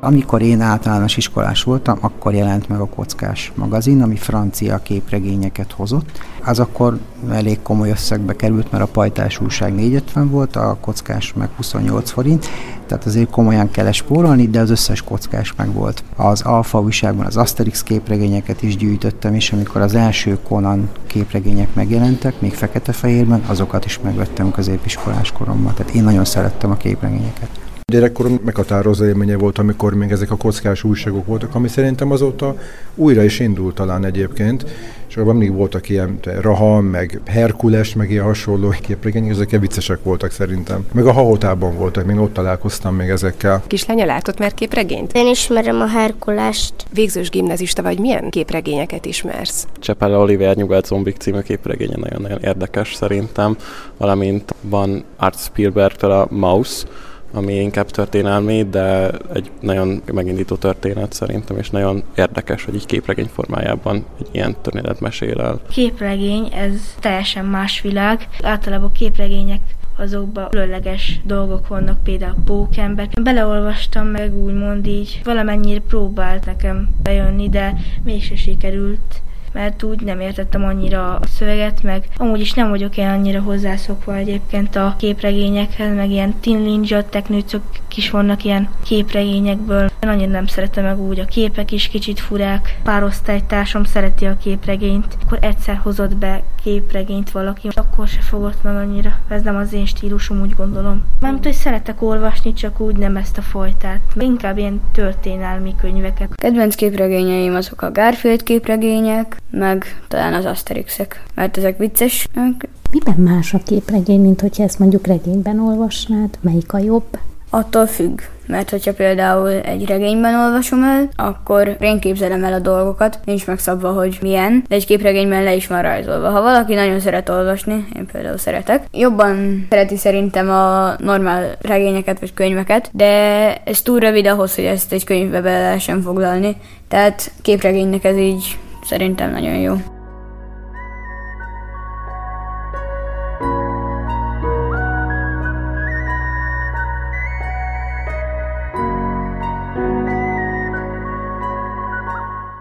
Amikor én általános iskolás voltam, akkor jelent meg a Kockás magazin, ami francia képregényeket hozott. Az akkor elég komoly összegbe került, mert a pajtás újság 450 volt, a kockás meg 28 forint, tehát azért komolyan kell spórolni, de az összes kockás meg volt. Az Alfa újságban az Asterix képregényeket is gyűjtöttem, és amikor az első Conan képregények megjelentek, még fekete-fehérben, azokat is megvettem középiskolás koromban. Tehát én nagyon szerettem a képregényeket. Gyerekkorom meghatározó élménye volt, amikor még ezek a kockás újságok voltak, ami szerintem azóta újra is indult talán egyébként, és abban mindig voltak ilyen Raha, meg Herkules, meg ilyen hasonló képregények, ezek viccesek voltak szerintem. Meg a Hahotában voltak, még ott találkoztam még ezekkel. Kislánya látott már képregényt? Én ismerem a Herkulest. Végzős gimnazista vagy, milyen képregényeket ismersz? Csepele Oliver Nyugat Zombik című képregénye nagyon-nagyon érdekes szerintem, valamint van Art Spielbergtől a Mouse, ami inkább történelmi, de egy nagyon megindító történet szerintem, és nagyon érdekes, hogy így képregény formájában egy ilyen történet mesél el. Képregény, ez teljesen más világ. Általában képregények azokban különleges dolgok vannak, például pókember. Beleolvastam meg úgymond így, valamennyire próbált nekem bejönni, de mégse sikerült mert úgy nem értettem annyira a szöveget, meg amúgy is nem vagyok én annyira hozzászokva egyébként a képregényekhez, meg ilyen Tin Ninja teknőcök is vannak ilyen képregényekből. Én annyira nem szeretem meg úgy, a képek is kicsit furák. Pár osztálytársam szereti a képregényt, akkor egyszer hozott be képregényt valaki, akkor se fogott meg annyira. Ez nem az én stílusom, úgy gondolom. Mármint, hogy szeretek olvasni, csak úgy nem ezt a fajtát. Inkább ilyen történelmi könyveket. Kedvenc képregényeim azok a Garfield képregények, meg talán az Asterixek, mert ezek vicces. Miben más a képregény, mint hogyha ezt mondjuk regényben olvasnád? Melyik a jobb? Attól függ, mert hogyha például egy regényben olvasom el, akkor én képzelem el a dolgokat, nincs megszabva, hogy milyen, de egy képregényben le is van rajzolva. Ha valaki nagyon szeret olvasni, én például szeretek, jobban szereti szerintem a normál regényeket vagy könyveket, de ez túl rövid ahhoz, hogy ezt egy könyvbe bele lehessen foglalni, tehát képregénynek ez így Szerintem nagyon jó.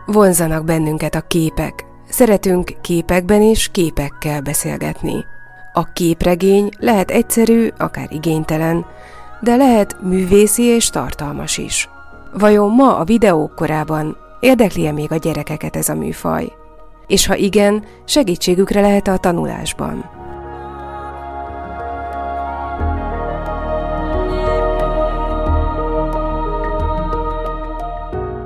Vonzanak bennünket a képek. Szeretünk képekben és képekkel beszélgetni. A képregény lehet egyszerű, akár igénytelen, de lehet művészi és tartalmas is. Vajon ma a videók korában Érdekli-e még a gyerekeket ez a műfaj? És ha igen, segítségükre lehet a tanulásban.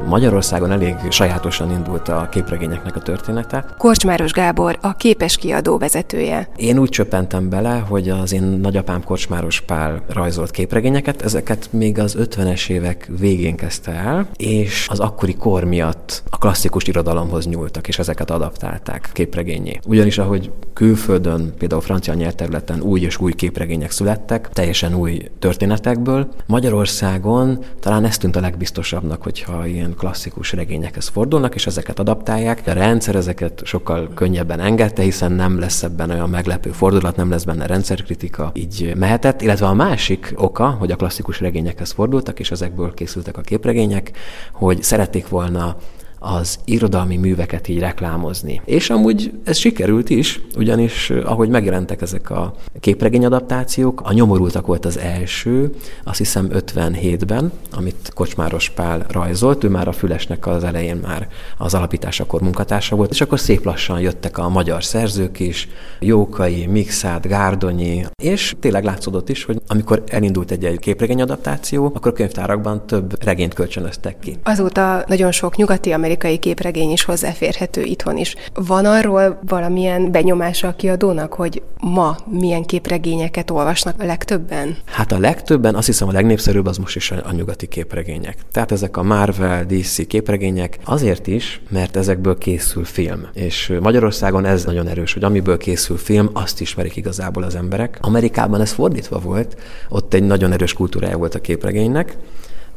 Magyarországon elég sajátosan indult a képregényeknek a története. Korcsmáros Gábor, a képes kiadó vezetője. Én úgy csöppentem bele, hogy az én nagyapám Korcsmáros Pál rajzolt képregényeket, ezeket még az 50-es évek végén kezdte el, és az akkori kor miatt a klasszikus irodalomhoz nyúltak, és ezeket adaptálták képregényé. Ugyanis ahogy külföldön, például francia nyelvterületen új és új képregények születtek, teljesen új történetekből, Magyarországon talán ez tűnt a legbiztosabbnak, hogyha ilyen klasszikus regényekhez fordulnak, és ezeket adaptálják. A rendszer ezeket sokkal könnyebben engedte, hiszen nem lesz ebben olyan meglepő fordulat, nem lesz benne rendszerkritika, így mehetett. Illetve a másik oka, hogy a klasszikus regényekhez fordultak, és ezekből készültek a képregények, hogy szerették volna az irodalmi műveket így reklámozni. És amúgy ez sikerült is, ugyanis ahogy megjelentek ezek a képregényadaptációk, a Nyomorultak volt az első, azt hiszem 57-ben, amit Kocsmáros Pál rajzolt, ő már a Fülesnek az elején már az alapításakor munkatársa volt, és akkor szép lassan jöttek a magyar szerzők is, Jókai, Mixát, Gárdonyi, és tényleg látszódott is, hogy amikor elindult egy, egy képregényadaptáció, akkor a könyvtárakban több regényt kölcsönöztek ki. Azóta nagyon sok nyugati amerikai képregény is hozzáférhető itthon is. Van arról valamilyen benyomása a kiadónak, hogy ma milyen képregényeket olvasnak a legtöbben? Hát a legtöbben, azt hiszem a legnépszerűbb az most is a nyugati képregények. Tehát ezek a Marvel, DC képregények azért is, mert ezekből készül film. És Magyarországon ez nagyon erős, hogy amiből készül film, azt ismerik igazából az emberek. Amerikában ez fordítva volt, ott egy nagyon erős kultúrája volt a képregénynek,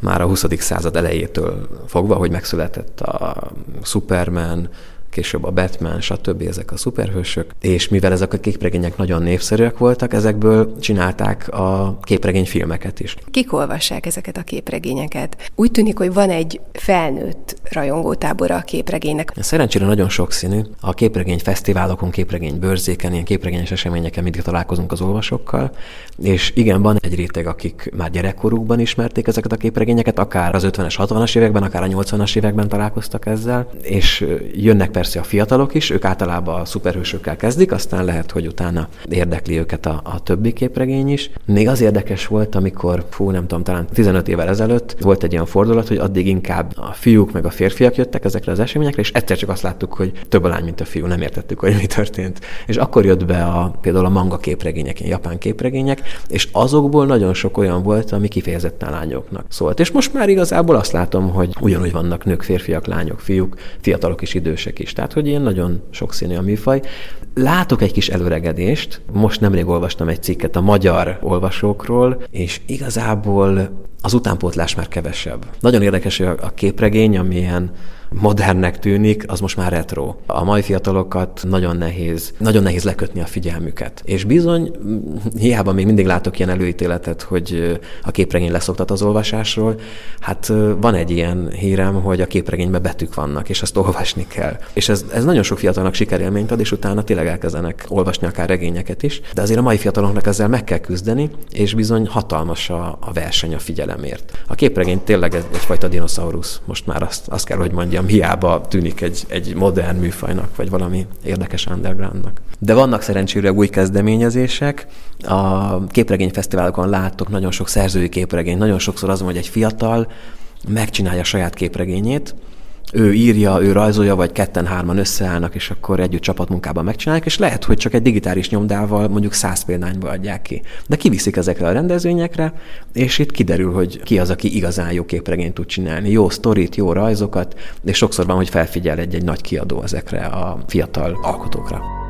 már a 20. század elejétől fogva, hogy megszületett a Superman, később a Batman, stb. ezek a szuperhősök, és mivel ezek a képregények nagyon népszerűek voltak, ezekből csinálták a képregényfilmeket is. Kik olvassák ezeket a képregényeket? Úgy tűnik, hogy van egy felnőtt rajongótábora a képregénynek. Szerencsére nagyon sokszínű. A képregény fesztiválokon, képregény bőrzéken, ilyen képregényes eseményeken mindig találkozunk az olvasókkal, és igen, van egy réteg, akik már gyerekkorukban ismerték ezeket a képregényeket, akár az 50-es, 60-as években, akár a 80-as években találkoztak ezzel, és jönnek persze a fiatalok is, ők általában a szuperhősökkel kezdik, aztán lehet, hogy utána érdekli őket a, a többi képregény is. Még az érdekes volt, amikor, fú, nem tudom, talán 15 évvel ezelőtt volt egy olyan fordulat, hogy addig inkább a fiúk meg a férfiak jöttek ezekre az eseményekre, és egyszer csak azt láttuk, hogy több a lány, mint a fiú, nem értettük, hogy mi történt. És akkor jött be a, például a manga képregények, ilyen japán képregények, és azokból nagyon sok olyan volt, ami kifejezetten lányoknak szólt. És most már igazából azt látom, hogy ugyanúgy vannak nők, férfiak, lányok, fiúk, fiatalok és idősek is. Tehát, hogy ilyen nagyon sokszínű a műfaj. Látok egy kis előregedést. Most nemrég olvastam egy cikket a magyar olvasókról, és igazából az utánpótlás már kevesebb. Nagyon érdekes, hogy a képregény, amilyen modernnek tűnik, az most már retro. A mai fiatalokat nagyon nehéz, nagyon nehéz lekötni a figyelmüket. És bizony, hiába még mindig látok ilyen előítéletet, hogy a képregény leszoktat az olvasásról, hát van egy ilyen hírem, hogy a képregényben betűk vannak, és azt olvasni kell. És ez, ez nagyon sok fiatalnak sikerélményt ad, és utána tényleg elkezdenek olvasni akár regényeket is. De azért a mai fiataloknak ezzel meg kell küzdeni, és bizony hatalmas a, a verseny a figyelemért. A képregény tényleg egyfajta dinoszaurusz, most már azt, azt kell, hogy mondjam, mondjam, hiába tűnik egy, egy modern műfajnak, vagy valami érdekes undergroundnak. De vannak szerencsére új kezdeményezések. A képregényfesztiválokon látok nagyon sok szerzői képregény, nagyon sokszor az, hogy egy fiatal megcsinálja saját képregényét, ő írja, ő rajzolja, vagy ketten-hárman összeállnak, és akkor együtt csapatmunkában megcsinálják, és lehet, hogy csak egy digitális nyomdával mondjuk száz példányba adják ki. De kiviszik ezekre a rendezvényekre, és itt kiderül, hogy ki az, aki igazán jó képregényt tud csinálni. Jó sztorit, jó rajzokat, és sokszor van, hogy felfigyel egy-egy nagy kiadó ezekre a fiatal alkotókra.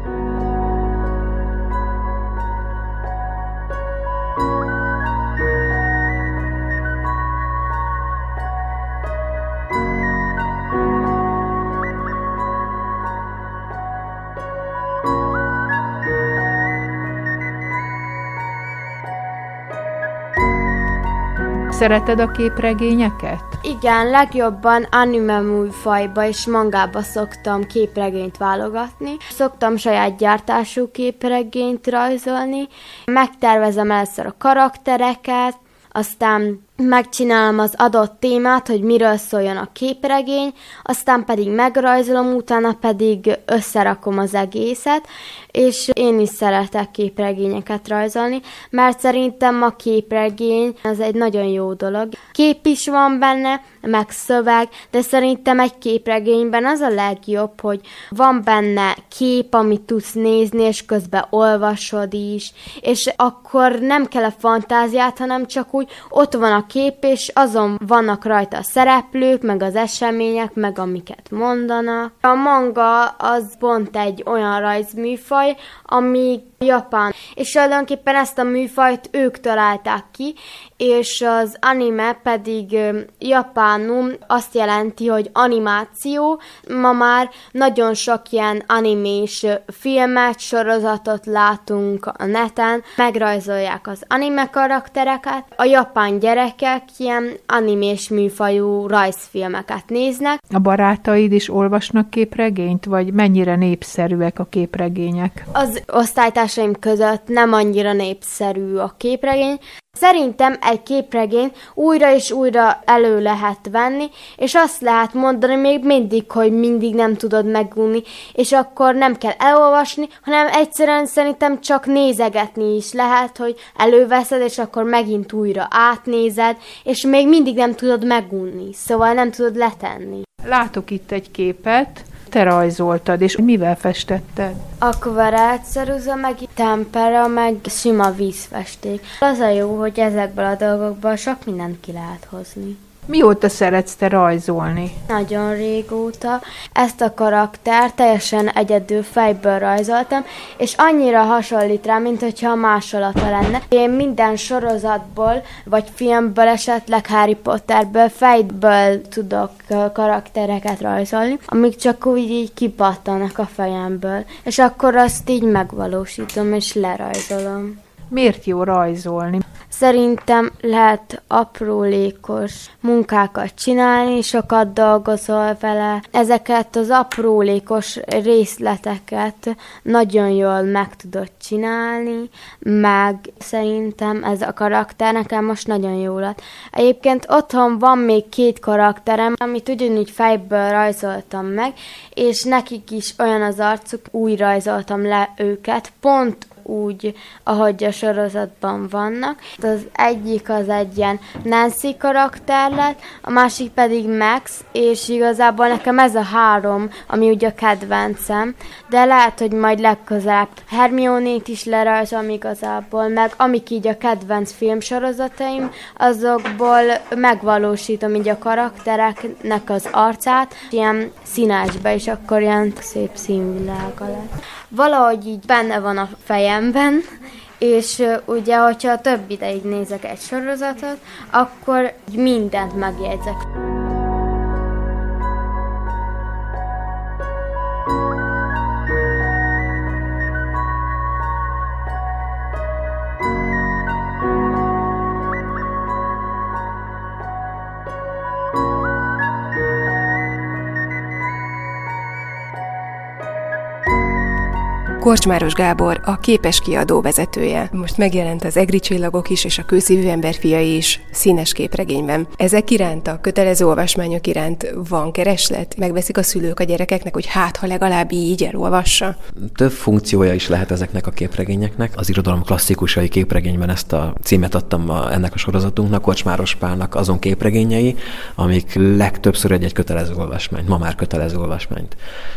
Szereted a képregényeket? Igen, legjobban anime műfajba és mangába szoktam képregényt válogatni. Szoktam saját gyártású képregényt rajzolni. Megtervezem először a karaktereket, aztán megcsinálom az adott témát, hogy miről szóljon a képregény, aztán pedig megrajzolom, utána pedig összerakom az egészet, és én is szeretek képregényeket rajzolni, mert szerintem a képregény az egy nagyon jó dolog. Kép is van benne, meg szöveg, de szerintem egy képregényben az a legjobb, hogy van benne kép, amit tudsz nézni, és közben olvasod is, és akkor nem kell a fantáziát, hanem csak úgy ott van a kép, és azon vannak rajta a szereplők, meg az események, meg amiket mondanak. A manga az pont egy olyan rajzműfaj, ami japán. És tulajdonképpen ezt a műfajt ők találták ki, és az anime pedig japánul azt jelenti, hogy animáció. Ma már nagyon sok ilyen animés filmet, sorozatot látunk a neten, megrajzolják az anime karaktereket. A japán gyerekek ilyen animés műfajú rajzfilmeket néznek. A barátaid is olvasnak képregényt, vagy mennyire népszerűek a képregények? Az osztálytársaim között nem annyira népszerű a képregény, Szerintem egy képregény újra és újra elő lehet venni, és azt lehet mondani még mindig, hogy mindig nem tudod megunni, és akkor nem kell elolvasni, hanem egyszerűen szerintem csak nézegetni is lehet, hogy előveszed, és akkor megint újra átnézed, és még mindig nem tudod megunni, szóval nem tudod letenni. Látok itt egy képet, te rajzoltad, és mivel festetted? Akvarelt ceruza, meg tempera, meg sima vízfesték. Az a jó, hogy ezekből a dolgokból sok mindent ki lehet hozni. Mióta szeretsz te rajzolni? Nagyon régóta. Ezt a karakter teljesen egyedül fejből rajzoltam, és annyira hasonlít rá, mint hogyha másolata lenne. Én minden sorozatból, vagy filmből, esetleg Harry Potterből, fejből tudok karaktereket rajzolni, amik csak úgy így kipattanak a fejemből. És akkor azt így megvalósítom, és lerajzolom. Miért jó rajzolni? Szerintem lehet aprólékos munkákat csinálni, sokat dolgozol vele. Ezeket az aprólékos részleteket nagyon jól meg tudod csinálni, meg szerintem ez a karakter nekem most nagyon jó lett. Egyébként otthon van még két karakterem, amit ugyanúgy fejből rajzoltam meg, és nekik is olyan az arcuk, úgy rajzoltam le őket, pont úgy, ahogy a sorozatban vannak. Az egyik az egy ilyen Nancy karakter lett, a másik pedig Max, és igazából nekem ez a három, ami ugye a kedvencem, de lehet, hogy majd legközelebb Hermione-t is lerajzolom igazából, meg amik így a kedvenc filmsorozataim, azokból megvalósítom így a karaktereknek az arcát, ilyen színesbe, és akkor ilyen szép színvilága lett valahogy így benne van a fejemben, és ugye, hogyha több ideig nézek egy sorozatot, akkor mindent megjegyzek. Korcsmáros Gábor, a képes kiadó vezetője. Most megjelent az Egri csillagok is, és a kőszívű ember fiai is színes képregényben. Ezek iránt, a kötelező olvasmányok iránt van kereslet? Megveszik a szülők a gyerekeknek, hogy hát, ha legalább így elolvassa? Több funkciója is lehet ezeknek a képregényeknek. Az irodalom klasszikusai képregényben ezt a címet adtam a, ennek a sorozatunknak, Korcsmáros Pálnak azon képregényei, amik legtöbbször egy-egy kötelező olvasmányt, ma már kötelező olvasmányt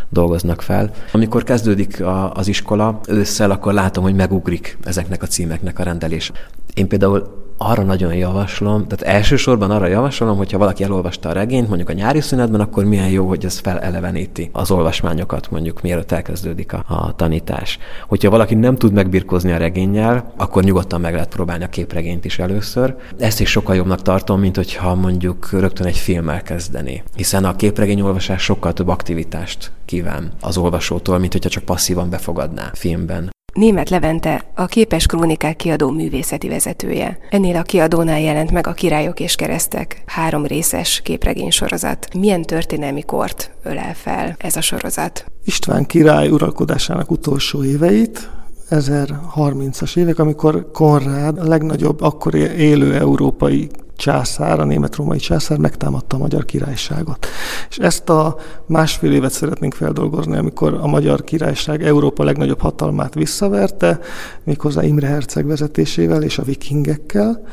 dolgoznak fel. Amikor kezdődik a, az iskola, ősszel akkor látom, hogy megugrik ezeknek a címeknek a rendelés. Én például arra nagyon javaslom, tehát elsősorban arra javaslom, hogyha valaki elolvasta a regényt, mondjuk a nyári szünetben, akkor milyen jó, hogy ez feleleveníti az olvasmányokat, mondjuk mielőtt elkezdődik a, a tanítás. Hogyha valaki nem tud megbirkózni a regényel, akkor nyugodtan meg lehet próbálni a képregényt is először. Ezt is sokkal jobbnak tartom, mint hogyha mondjuk rögtön egy filmmel kezdeni. Hiszen a képregény olvasás sokkal több aktivitást kíván az olvasótól, mint hogyha csak passzívan befogadná filmben. Német Levente, a Képes Krónikák kiadó művészeti vezetője. Ennél a kiadónál jelent meg a Királyok és Keresztek három részes képregény sorozat. Milyen történelmi kort ölel fel ez a sorozat? István király uralkodásának utolsó éveit, 1030-as évek, amikor Konrád a legnagyobb akkor élő európai császár, a német-római császár megtámadta a magyar királyságot. És ezt a másfél évet szeretnénk feldolgozni, amikor a magyar királyság Európa legnagyobb hatalmát visszaverte, méghozzá Imre Herceg vezetésével és a vikingekkel,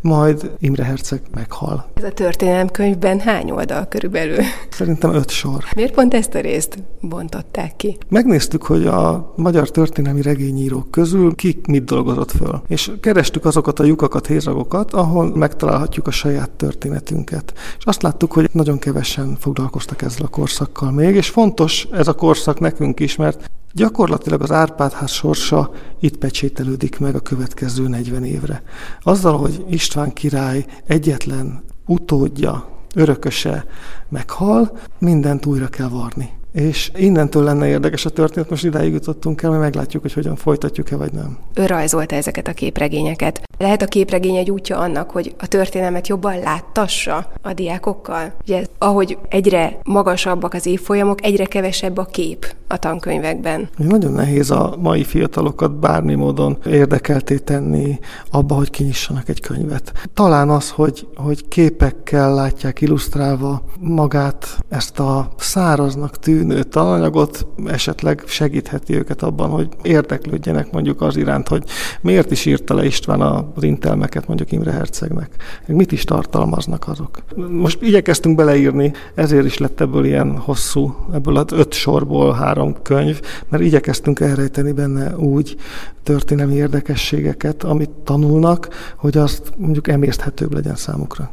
majd Imre Herceg meghal. Ez a történelemkönyvben hány oldal körülbelül? Szerintem öt sor. Miért pont ezt a részt bontották ki? Megnéztük, hogy a magyar történelmi regényírók közül ki mit dolgozott föl. És kerestük azokat a lyukakat, hézagokat, ahol megtalálhatjuk írhatjuk a saját történetünket. És azt láttuk, hogy nagyon kevesen foglalkoztak ezzel a korszakkal még, és fontos ez a korszak nekünk is, mert Gyakorlatilag az Árpádház sorsa itt pecsételődik meg a következő 40 évre. Azzal, hogy István király egyetlen utódja, örököse meghal, mindent újra kell varni. És innentől lenne érdekes a történet, most idáig jutottunk el, mert meglátjuk, hogy hogyan folytatjuk-e, vagy nem. Ő rajzolta ezeket a képregényeket. Lehet a képregény egy útja annak, hogy a történelmet jobban láttassa a diákokkal? Ugye, ahogy egyre magasabbak az évfolyamok, egyre kevesebb a kép a tankönyvekben. Nagyon nehéz a mai fiatalokat bármi módon érdekelté tenni abba, hogy kinyissanak egy könyvet. Talán az, hogy, hogy képekkel látják illusztrálva magát, ezt a száraznak tűnő tananyagot, esetleg segítheti őket abban, hogy érdeklődjenek mondjuk az iránt, hogy miért is írta le István a az intelmeket mondjuk Imre Hercegnek. Mit is tartalmaznak azok? Most igyekeztünk beleírni, ezért is lett ebből ilyen hosszú, ebből az öt sorból három könyv, mert igyekeztünk elrejteni benne úgy történelmi érdekességeket, amit tanulnak, hogy azt mondjuk emészthetőbb legyen számukra.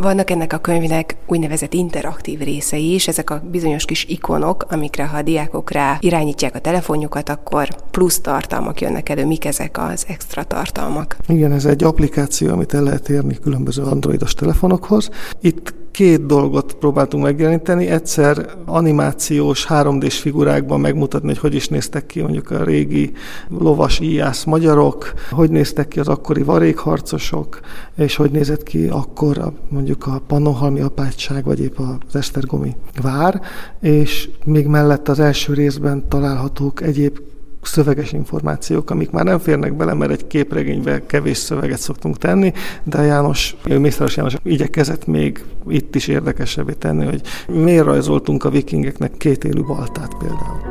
Vannak ennek a könyvnek úgynevezett interaktív részei is, ezek a bizonyos kis ikonok, amikre ha a diákok rá irányítják a telefonjukat, akkor plusz tartalmak jönnek elő. Mik ezek az extra tartalmak? Igen, ez egy applikáció, amit el lehet érni különböző androidos telefonokhoz. Itt két dolgot próbáltunk megjeleníteni. Egyszer animációs 3D-s figurákban megmutatni, hogy hogy is néztek ki mondjuk a régi lovas íjász magyarok, hogy néztek ki az akkori varékharcosok, és hogy nézett ki akkor a, mondjuk a Pannonhalmi apátság, vagy épp az Esztergomi vár, és még mellett az első részben találhatók egyéb szöveges információk, amik már nem férnek bele, mert egy képregénybe kevés szöveget szoktunk tenni, de János, Mészáros János igyekezett még itt is érdekesebbé tenni, hogy miért rajzoltunk a vikingeknek két élő baltát például.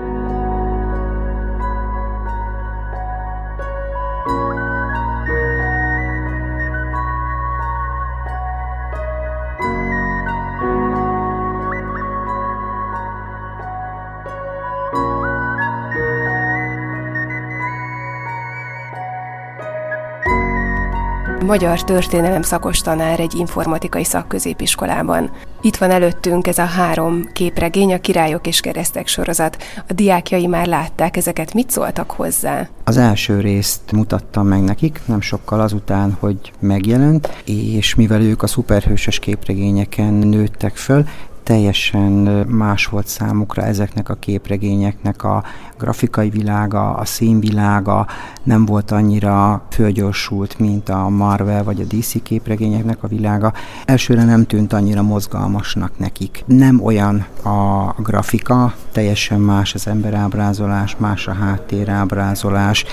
Magyar történelem szakos tanár egy informatikai szakközépiskolában. Itt van előttünk ez a három képregény, a Királyok és Keresztek sorozat. A diákjai már látták ezeket, mit szóltak hozzá? Az első részt mutattam meg nekik, nem sokkal azután, hogy megjelent, és mivel ők a szuperhősös képregényeken nőttek föl, teljesen más volt számukra ezeknek a képregényeknek a grafikai világa, a színvilága, nem volt annyira fölgyorsult, mint a Marvel vagy a DC képregényeknek a világa. Elsőre nem tűnt annyira mozgalmasnak nekik. Nem olyan a grafika, teljesen más az emberábrázolás, más a háttérábrázolás,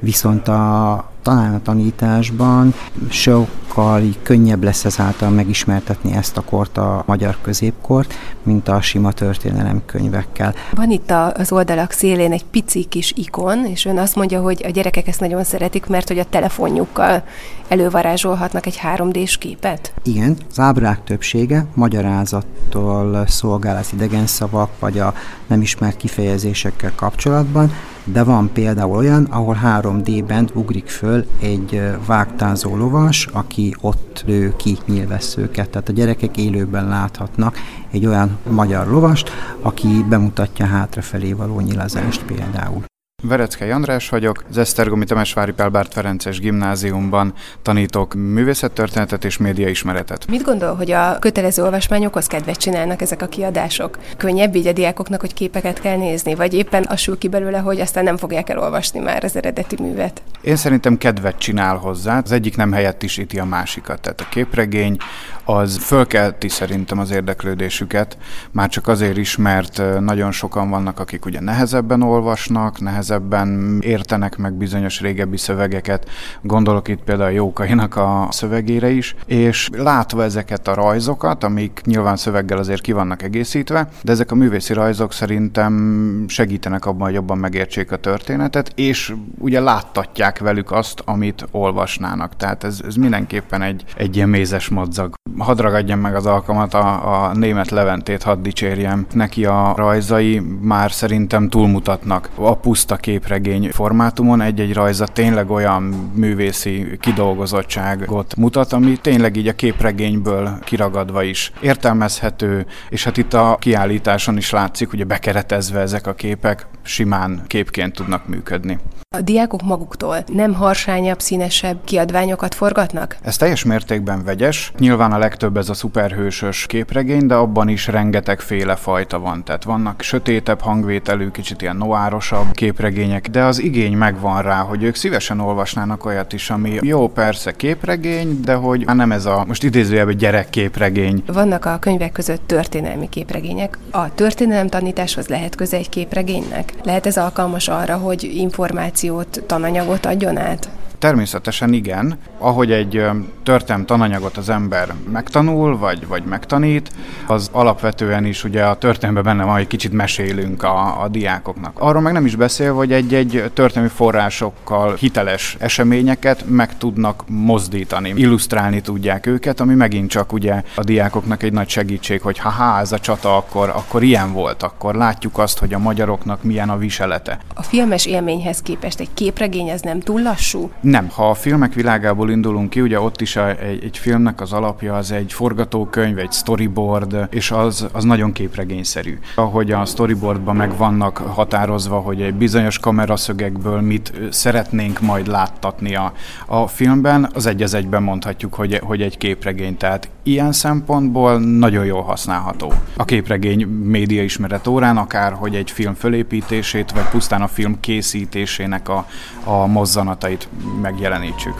viszont a talán a tanításban sokkal könnyebb lesz ezáltal megismertetni ezt a kort, a magyar középkort, mint a sima történelemkönyvekkel. Van itt az oldalak szélén egy pici kis ikon, és ön azt mondja, hogy a gyerekek ezt nagyon szeretik, mert hogy a telefonjukkal elővarázsolhatnak egy 3D-s képet? Igen, az ábrák többsége magyarázattól szolgál az idegen szavak, vagy a nem ismert kifejezésekkel kapcsolatban, de van például olyan, ahol 3D-ben ugrik föl egy vágtázó lovas, aki ott lő ki nyilvesszőket. Tehát a gyerekek élőben láthatnak egy olyan magyar lovast, aki bemutatja hátrafelé való nyilazást például. Vereckei András vagyok, az Esztergomi Temesvári Pelbárt Ferences gimnáziumban tanítok művészettörténetet és médiaismeretet. Mit gondol, hogy a kötelező olvasmányokhoz kedvet csinálnak ezek a kiadások? Könnyebb így a diákoknak, hogy képeket kell nézni, vagy éppen az sül ki belőle, hogy aztán nem fogják elolvasni már az eredeti művet? Én szerintem kedvet csinál hozzá, az egyik nem helyettesíti a másikat. Tehát a képregény az fölkelti szerintem az érdeklődésüket, már csak azért is, mert nagyon sokan vannak, akik ugye nehezebben olvasnak, nehezebben értenek meg bizonyos régebbi szövegeket, gondolok itt például Jókainak a szövegére is, és látva ezeket a rajzokat, amik nyilván szöveggel azért ki vannak egészítve, de ezek a művészi rajzok szerintem segítenek abban, hogy jobban megértsék a történetet, és ugye láttatják velük azt, amit olvasnának. Tehát ez, ez mindenképpen egy, egy ilyen mézes madzag hadd ragadjam meg az alkalmat, a, a német Leventét hadd dicsérjem. Neki a rajzai már szerintem túlmutatnak a puszta képregény formátumon. Egy-egy rajza tényleg olyan művészi kidolgozottságot mutat, ami tényleg így a képregényből kiragadva is értelmezhető, és hát itt a kiállításon is látszik, hogy bekeretezve ezek a képek simán képként tudnak működni. A diákok maguktól nem harsányabb, színesebb kiadványokat forgatnak? Ez teljes mértékben vegyes. Nyilván a legtöbb ez a szuperhősös képregény, de abban is rengeteg féle fajta van. Tehát vannak sötétebb hangvételű, kicsit ilyen noárosabb képregények, de az igény megvan rá, hogy ők szívesen olvasnának olyat is, ami jó, persze képregény, de hogy hát nem ez a most idézőjelben gyerekképregény. Vannak a könyvek között történelmi képregények. A történelem tanításhoz lehet köze egy képregénynek? Lehet ez alkalmas arra, hogy információ információt, tananyagot adjon át? Természetesen igen. Ahogy egy történelmi tananyagot az ember megtanul, vagy, vagy megtanít, az alapvetően is ugye a történelemben benne van, hogy kicsit mesélünk a, a diákoknak. Arról meg nem is beszél, hogy egy-egy történelmi forrásokkal hiteles eseményeket meg tudnak mozdítani, illusztrálni tudják őket, ami megint csak ugye a diákoknak egy nagy segítség, hogy ha ez a csata akkor, akkor ilyen volt, akkor látjuk azt, hogy a magyaroknak milyen a viselete. A filmes élményhez képest egy képregény ez nem túl lassú? Nem. Ha a filmek világából indulunk ki, ugye ott is a, egy, egy filmnek az alapja az egy forgatókönyv, egy storyboard, és az, az nagyon képregényszerű. Ahogy a storyboardban meg vannak határozva, hogy egy bizonyos kameraszögekből mit szeretnénk majd láttatni a, a filmben, az egy az egyben mondhatjuk, hogy, hogy egy képregény. Tehát ilyen szempontból nagyon jól használható. A képregény média ismeret órán, akár hogy egy film fölépítését, vagy pusztán a film készítésének a, a mozzanatait megjelenítsük.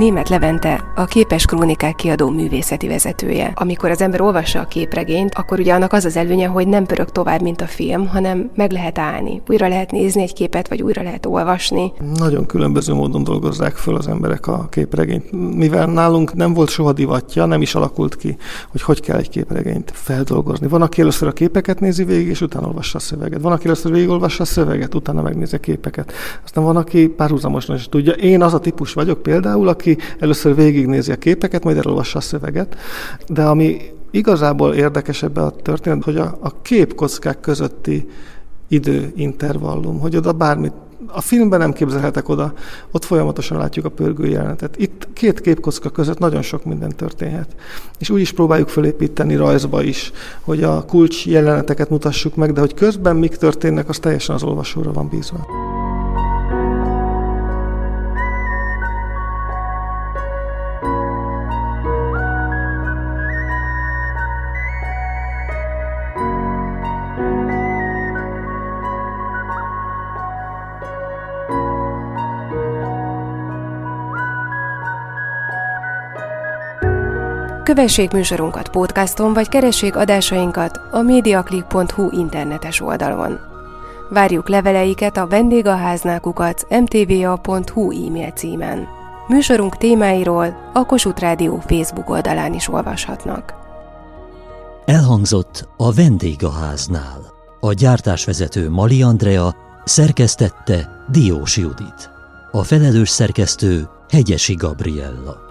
Német Levente, a Képes Krónikák kiadó művészeti vezetője. Amikor az ember olvassa a képregényt, akkor ugye annak az az előnye, hogy nem pörög tovább, mint a film, hanem meg lehet állni. Újra lehet nézni egy képet, vagy újra lehet olvasni. Nagyon különböző módon dolgozzák föl az emberek a képregényt. Mivel nálunk nem volt soha divatja, nem is alakult ki, hogy hogy kell egy képregényt feldolgozni. Van, aki először a képeket nézi végig, és utána olvassa a szöveget. Van, aki először végigolvassa a szöveget, utána megnézi a képeket. Aztán van, aki párhuzamosan is tudja. Én az a típus vagyok például, aki aki először végignézi a képeket, majd elolvassa a szöveget. De ami igazából érdekes ebbe a történet, hogy a, a képkockák közötti időintervallum, hogy oda bármit a filmben nem képzelhetek oda, ott folyamatosan látjuk a pörgő jelenetet. Itt két képkocka között nagyon sok minden történhet. És úgy is próbáljuk felépíteni rajzba is, hogy a kulcs jeleneteket mutassuk meg, de hogy közben mik történnek, az teljesen az olvasóra van bízva. Kövessék műsorunkat podcaston, vagy keressék adásainkat a mediaclick.hu internetes oldalon. Várjuk leveleiket a vendégaháznákukat mtva.hu e-mail címen. Műsorunk témáiról a Kossuth Rádió Facebook oldalán is olvashatnak. Elhangzott a vendégháznál. A gyártásvezető Mali Andrea szerkesztette Diós Judit. A felelős szerkesztő Hegyesi Gabriella.